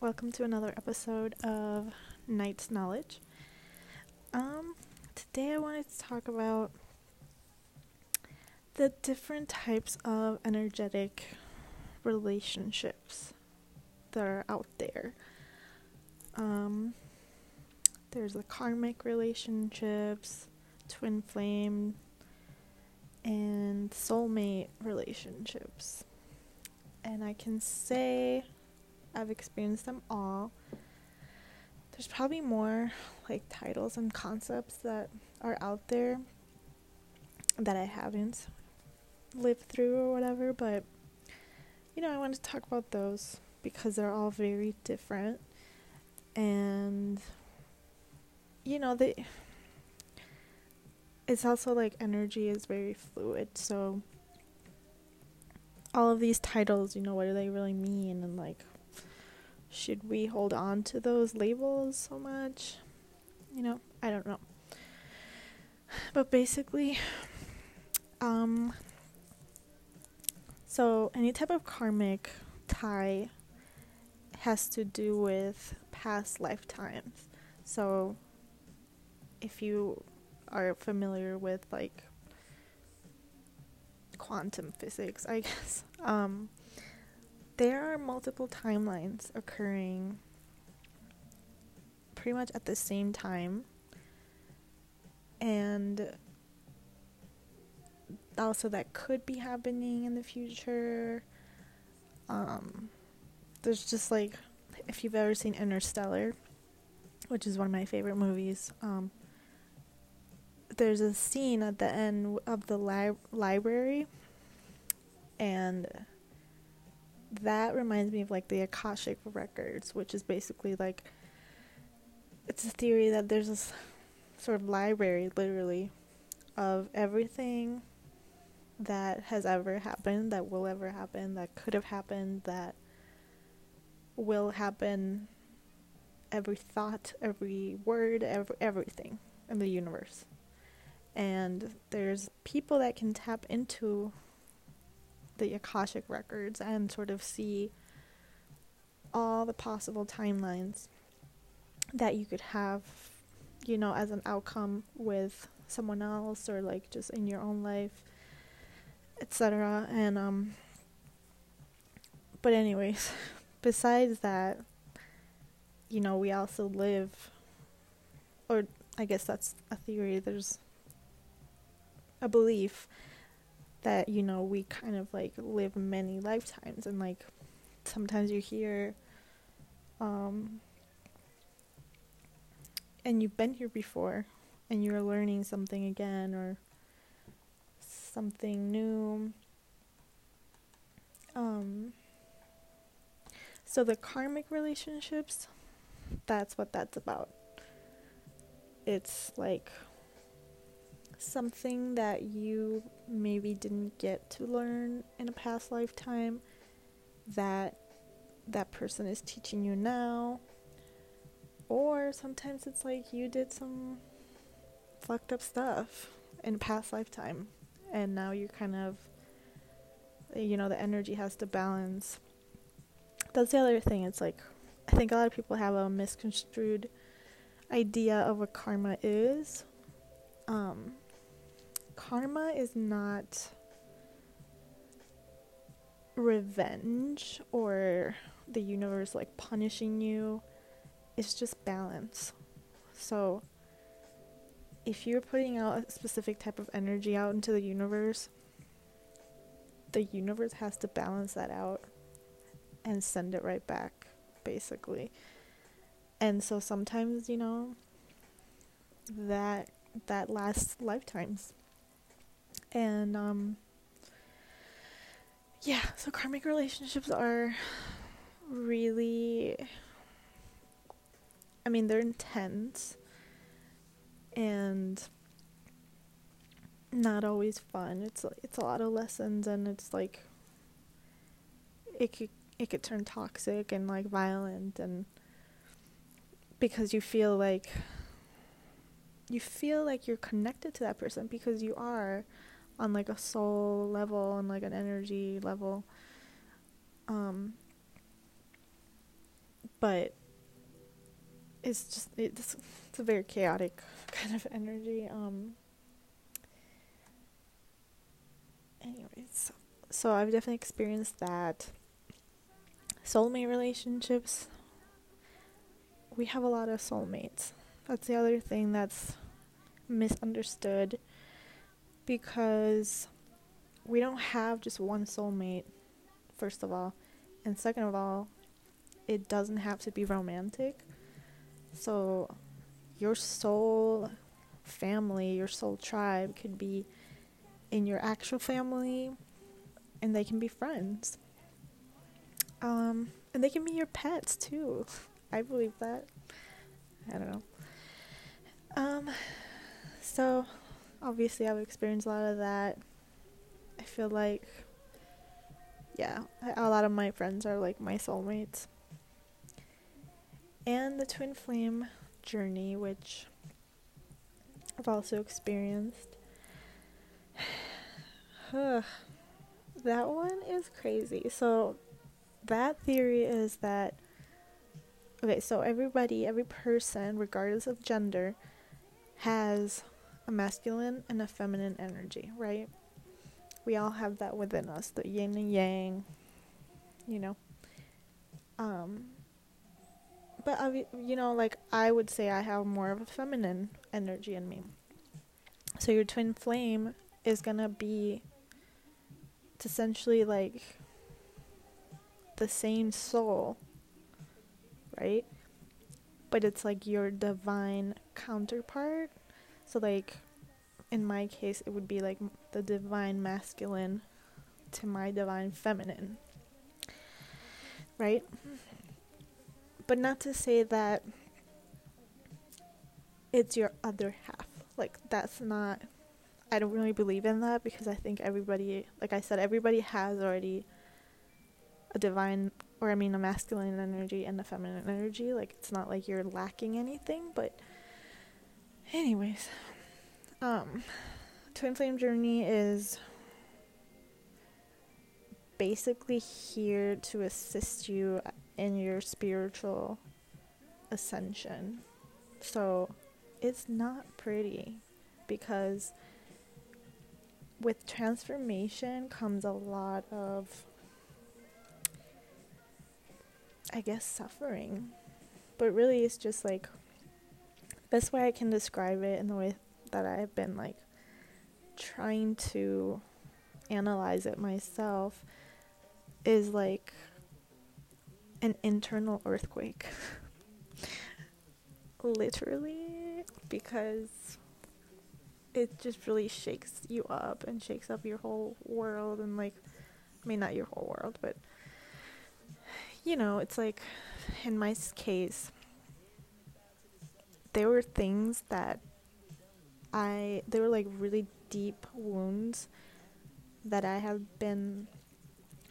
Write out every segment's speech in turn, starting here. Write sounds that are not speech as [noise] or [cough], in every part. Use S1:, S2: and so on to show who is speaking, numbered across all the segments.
S1: welcome to another episode of Night's Knowledge. Um, today I wanted to talk about the different types of energetic relationships that are out there. Um, there's the karmic relationships, twin flame, and soulmate relationships. And I can say I've experienced them all. There's probably more like titles and concepts that are out there that I haven't lived through or whatever, but you know, I want to talk about those because they're all very different and you know, they it's also like energy is very fluid, so all of these titles, you know, what do they really mean and like should we hold on to those labels so much? You know, I don't know. But basically, um, so any type of karmic tie has to do with past lifetimes. So if you are familiar with like quantum physics, I [laughs] guess, um, there are multiple timelines occurring pretty much at the same time. And also, that could be happening in the future. Um, there's just like, if you've ever seen Interstellar, which is one of my favorite movies, um, there's a scene at the end of the li- library, and that reminds me of like the Akashic records, which is basically like it's a theory that there's this sort of library, literally, of everything that has ever happened, that will ever happen, that could have happened, that will happen, every thought, every word, every, everything in the universe. And there's people that can tap into the Akashic records and sort of see all the possible timelines that you could have, you know, as an outcome with someone else or like just in your own life, etc. And um but anyways, [laughs] besides that, you know, we also live or I guess that's a theory, there's a belief that you know we kind of like live many lifetimes. And like sometimes you hear um and you've been here before and you're learning something again or something new. Um so the karmic relationships that's what that's about. It's like something that you maybe didn't get to learn in a past lifetime that that person is teaching you now? Or sometimes it's like you did some fucked up stuff in a past lifetime and now you're kind of you know the energy has to balance. That's the other thing. It's like i think a lot of people have a misconstrued idea of what karma is. Um karma is not revenge or the universe like punishing you. It's just balance. So if you're putting out a specific type of energy out into the universe, the universe has to balance that out and send it right back, basically. And so sometimes, you know, that that lasts lifetimes. And um yeah, so karmic relationships are really I mean, they're intense and not always fun. It's it's a lot of lessons and it's like it could it could turn toxic and like violent and because you feel like you feel like you're connected to that person because you are on like a soul level and like an energy level um but it's just it's it's a very chaotic [laughs] kind of energy. Um. Anyways, so I've definitely experienced that. Soulmate relationships. We have a lot of soulmates. That's the other thing that's misunderstood because we don't have just one soulmate, first of all. And second of all, it doesn't have to be romantic. So, your soul family, your soul tribe could be in your actual family, and they can be friends. Um, and they can be your pets too. [laughs] I believe that. I don't know. Um, so obviously I've experienced a lot of that. I feel like, yeah, a lot of my friends are like my soulmates and the twin flame journey, which I've also experienced. [sighs] that one is crazy. So, that theory is that okay, so everybody, every person, regardless of gender, has a masculine and a feminine energy, right? We all have that within us, the yin and yang, you know. Um, but I, you know, like I would say I have more of a feminine energy in me. So your twin flame is gonna be it's essentially like the same soul, right? But it's like your divine counterpart. So like in my case it would be like the divine masculine to my divine feminine. Right? But not to say that it's your other half. Like, that's not. I don't really believe in that because I think everybody, like I said, everybody has already a divine, or I mean, a masculine energy and a feminine energy. Like, it's not like you're lacking anything, but. Anyways, um, Twin Flame Journey is basically here to assist you in your spiritual ascension. So it's not pretty because with transformation comes a lot of I guess suffering. But really it's just like best way I can describe it in the way that I've been like trying to analyze it myself is like an internal earthquake. [laughs] Literally, because it just really shakes you up and shakes up your whole world and like I mean not your whole world, but you know, it's like in my case there were things that I there were like really deep wounds that I have been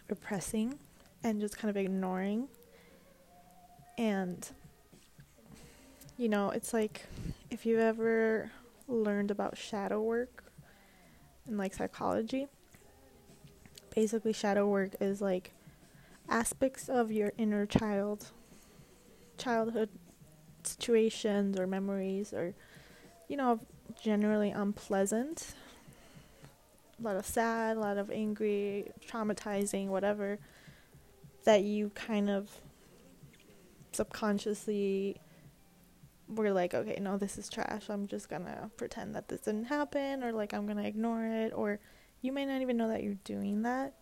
S1: repressing and just kind of ignoring. And, you know, it's like if you've ever learned about shadow work and like psychology, basically, shadow work is like aspects of your inner child, childhood situations or memories, or, you know, generally unpleasant. A lot of sad, a lot of angry, traumatizing, whatever that you kind of subconsciously were like, okay, no, this is trash. I'm just gonna pretend that this didn't happen, or like I'm gonna ignore it, or you may not even know that you're doing that.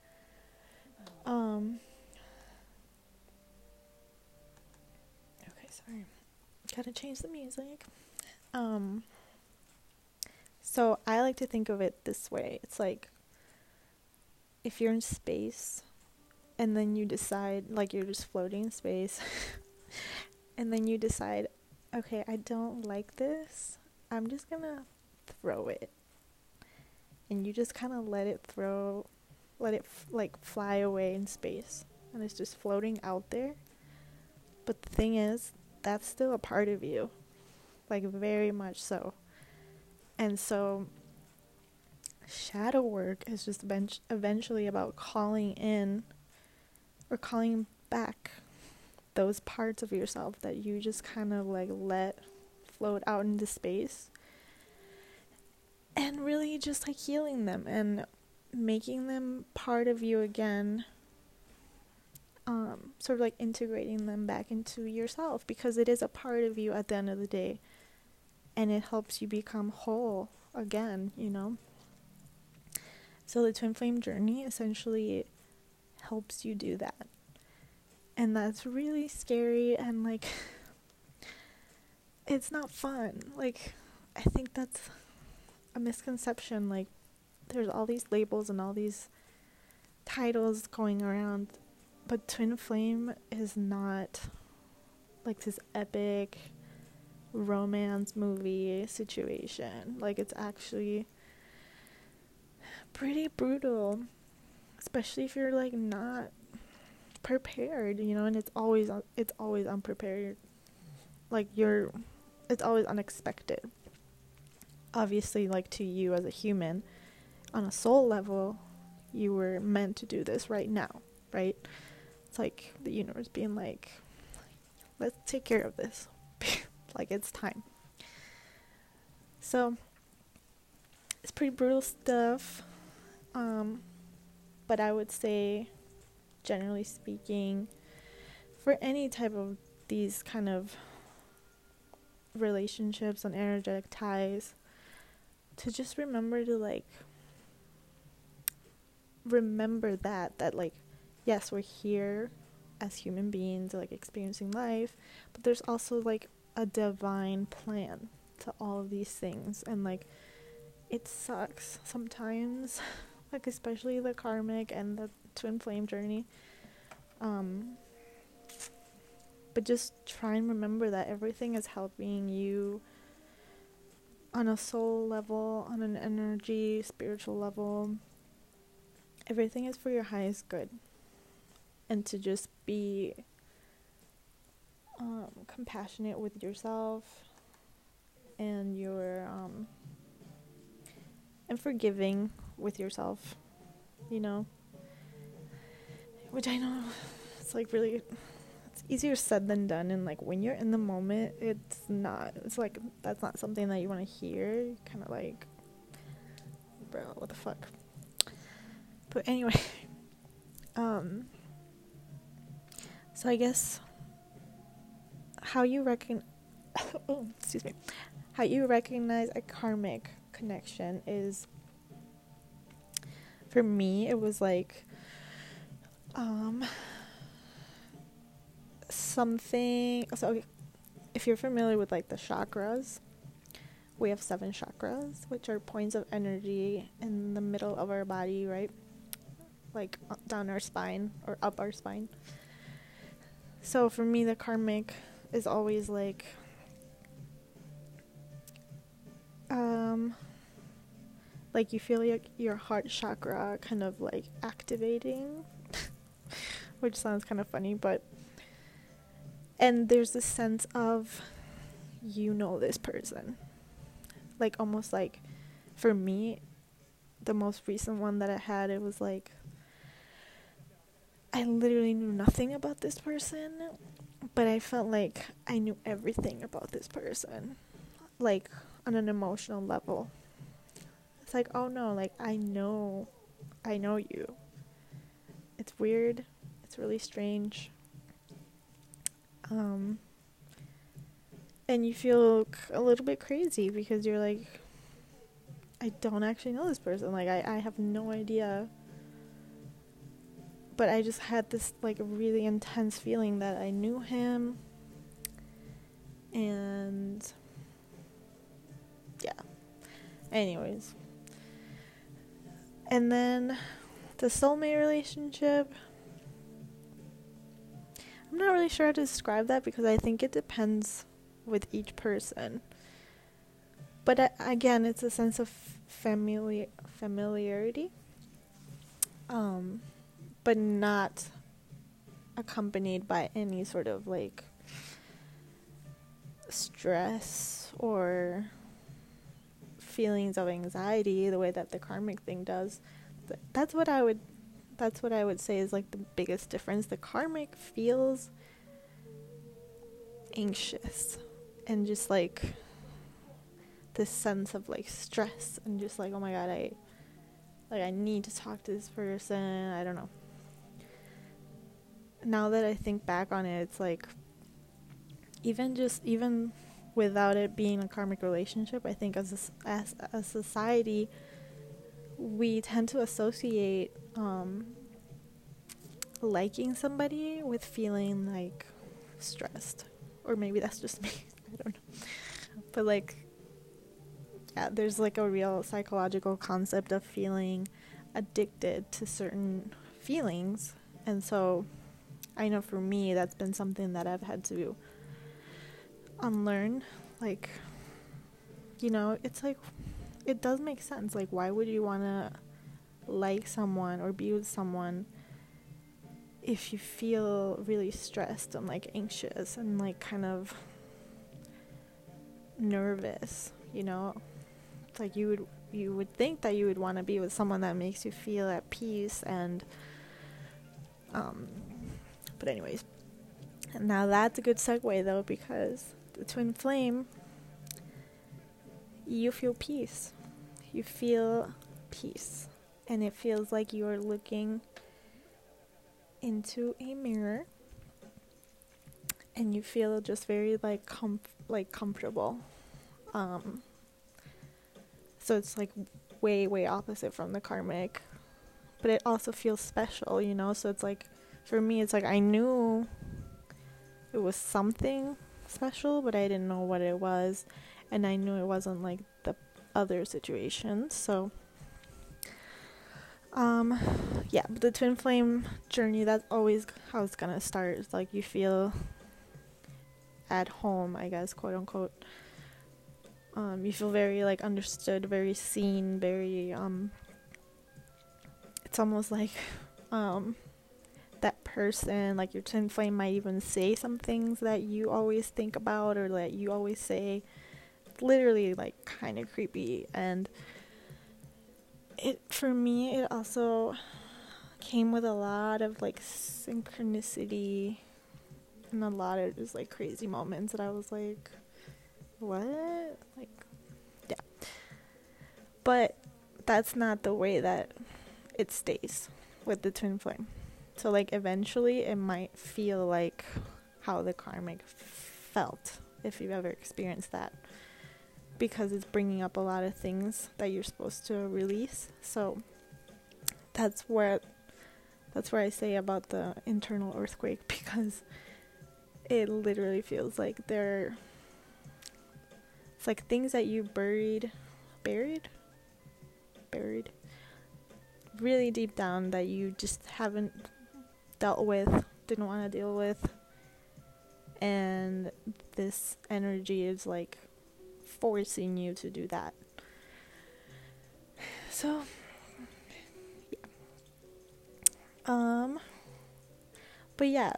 S1: Um. Okay, sorry. Gotta change the music. Um. So I like to think of it this way. It's like if you're in space and then you decide like you're just floating in space [laughs] and then you decide okay i don't like this i'm just gonna throw it and you just kind of let it throw let it f- like fly away in space and it's just floating out there but the thing is that's still a part of you like very much so. And so shadow work is just eventually about calling in or calling back those parts of yourself that you just kind of like let float out into space and really just like healing them and making them part of you again um, sort of like integrating them back into yourself because it is a part of you at the end of the day. And it helps you become whole again you know? So the twin flame journey essentially helps you do that. And that's really scary and like [laughs] it's not fun. Like i think that's a misconception. Like there's all these labels and all these titles going around but twin flame is not like this epic romance movie situation like it's actually pretty brutal especially if you're like not prepared, you know, and it's always it's always unprepared. Like you're it's always unexpected. Obviously, like to you as a human, on a soul level, you were meant to do this right now, right? It's like the universe being like, let's take care of this. [laughs] like it's time. So it's pretty brutal stuff. Um, but I would say generally speaking, for any type of these kind of relationships and energetic ties, to just remember to like remember that that like yes we're here as human beings like experiencing life but there's also like a divine plan to all of these things and like it sucks sometimes [laughs] like especially the karmic and the twin flame journey. Um, but just try and remember that everything is helping you on a soul level, on an energy, spiritual level. Everything is for your highest good. And to just be um, compassionate with yourself and your um, and forgiving with yourself, you know? Which I know it's like really it's easier said than done and like when you're in the moment it's not it's like that's not something that you want to hear kind of like bro what the fuck? But anyway [laughs] um so I guess how you reckon [laughs] oh excuse me. How you recognize a karmic connection is for me it was like um something so if you're familiar with like the chakras we have seven chakras which are points of energy in the middle of our body right? Like uh, down our spine or up our spine so for me the karmic is always like um like you feel like your heart chakra kind of like activating [laughs] which sounds kind of funny, but and there's this sense of you know this person. Like almost like for me, the most recent one that I had, it was like I literally knew nothing about this person, but I felt like I knew everything about this person. Like on an emotional level. It's like, oh no, like I know I know you. It's weird, it's really strange. Um, and you feel a little bit crazy because you're like, I don't actually know this person. Like, I, I have no idea. But I just had this, like, really intense feeling that I knew him. And. Yeah. Anyways. And then the soulmate relationship. I'm not really sure how to describe that because I think it depends with each person. But uh, again, it's a sense of famili- familiarity, um, but not accompanied by any sort of like stress or feelings of anxiety the way that the karmic thing does. That's what I would that's what I would say is like the biggest difference. The karmic feels anxious and just like this sense of like stress and just like oh my god I like I need to talk to this person I don't know now that I think back on it it's like even just even without it being a karmic relationship I think as a, as a society we tend to associate um, liking somebody with feeling like stressed. Or maybe that's just me [laughs] i don't know. But like yeah there's like a real psychological concept of feeling addicted to certain feelings. And so i know for me that's been something that i've had to unlearn like you know it's like it does make sense like why would you want to like someone or be with someone if you feel really stressed and like anxious and like kind of nervous, you know, it's like you would you would think that you would want to be with someone that makes you feel at peace and um but anyways now that's a good segue though because the twin flame you feel peace. You feel peace. And it feels like you're looking into a mirror. And you feel just very like com- like comfortable. Um so it's like way way opposite from the karmic. But it also feels special you know? So it's like for me it's like i knew it was something special but i didn't know what it was and i knew it wasn't like the other situations so um, yeah, the twin flame journey, that's always how it's gonna start. It's like you feel at home, I guess, quote unquote. Um, you feel very like understood, very seen, very um it's almost like [laughs] um that person, like your twin flame might even say some things that you always think about or that you always say. It's literally like kind of creepy. And it for me it also came with a lot of like synchronicity and a lot of just like crazy moments that I was like what? Like yeah. But that's not the way that it stays with the twin flame so like eventually it might feel like how the karmic felt if you've ever experienced that because it's bringing up a lot of things that you're supposed to release. So that's where that's where I say about the internal earthquake [laughs] because it literally feels like they're it's like things that you buried buried buried really deep down that you just haven't dealt with, didn't want to deal with. And this energy is like forcing you to do that. [sighs] So, yeah. Um, but yeah,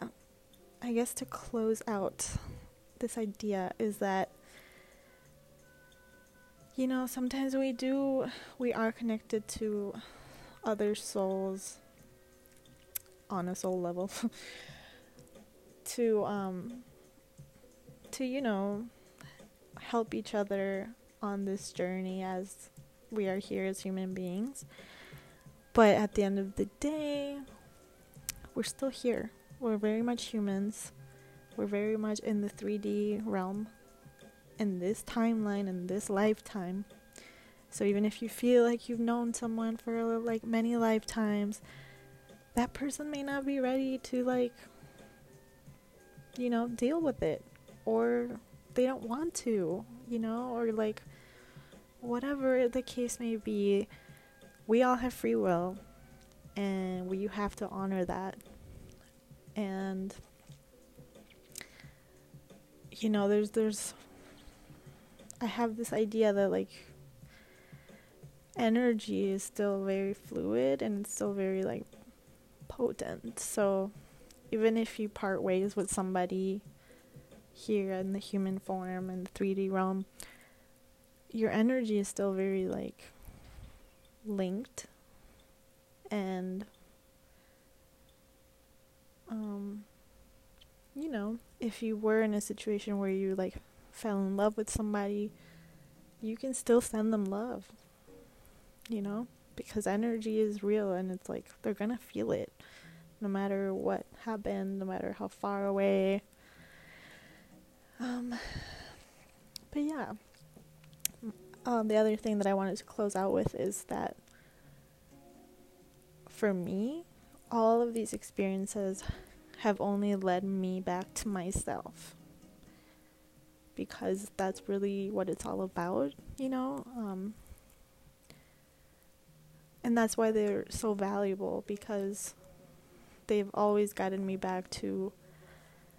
S1: I guess to close out this idea is that you know sometimes we do we are connected to other souls on a soul level [laughs] to um to you know help each other on this journey as we are here as human beings. But at the end of the day, we're still here. We're very much humans. We're very much in the 3D realm, in this timeline, in this lifetime. So even if you feel like you've known someone for like many lifetimes, that person may not be ready to like you know, deal with it or they don't want to, you know, or like whatever the case may be, we all have free will and we have to honor that. And you know, there's there's I have this idea that like energy is still very fluid and it's still very like potent. So even if you part ways with somebody here in the human form and the 3D realm, your energy is still very like linked and um you know, if you were in a situation where you like fell in love with somebody, you can still send them love. You know? Because energy is real and it's like they're gonna feel it no matter what happened, no matter how far away. Um, but yeah. Um, the other thing that I wanted to close out with is that for me, all of these experiences have only led me back to myself because that's really what it's all about, you know? Um, and that's why they're so valuable because they've always guided me back to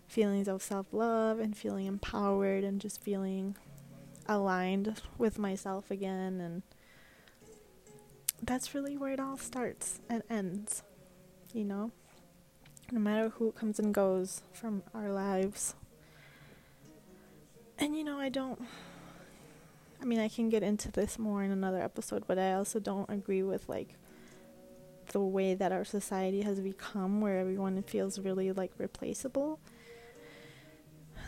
S1: feelings of self love and feeling empowered and just feeling aligned with myself again. And that's really where it all starts and ends, you know? No matter who comes and goes from our lives. And you know, I don't. I mean, I can get into this more in another episode, but I also don't agree with like the way that our society has become where everyone feels really like replaceable.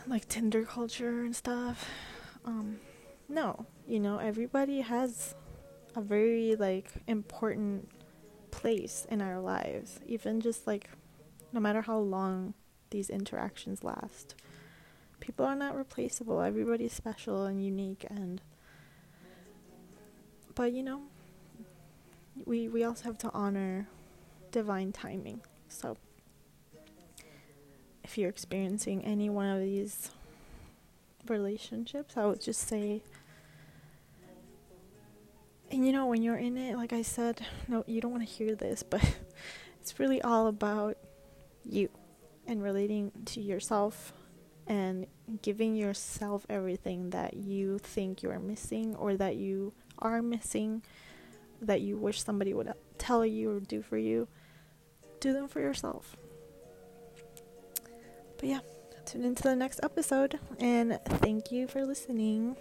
S1: Like Tinder culture and stuff. Um no, you know, everybody has a very like important place in our lives, even just like no matter how long these interactions last people are not replaceable. Everybody's special and unique and but you know we we also have to honor divine timing. So if you're experiencing any one of these relationships, I would just say and you know when you're in it, like I said, no you don't want to hear this, but [laughs] it's really all about you and relating to yourself and giving yourself everything that you think you are missing or that you are missing, that you wish somebody would tell you or do for you, do them for yourself. But yeah, tune into the next episode and thank you for listening.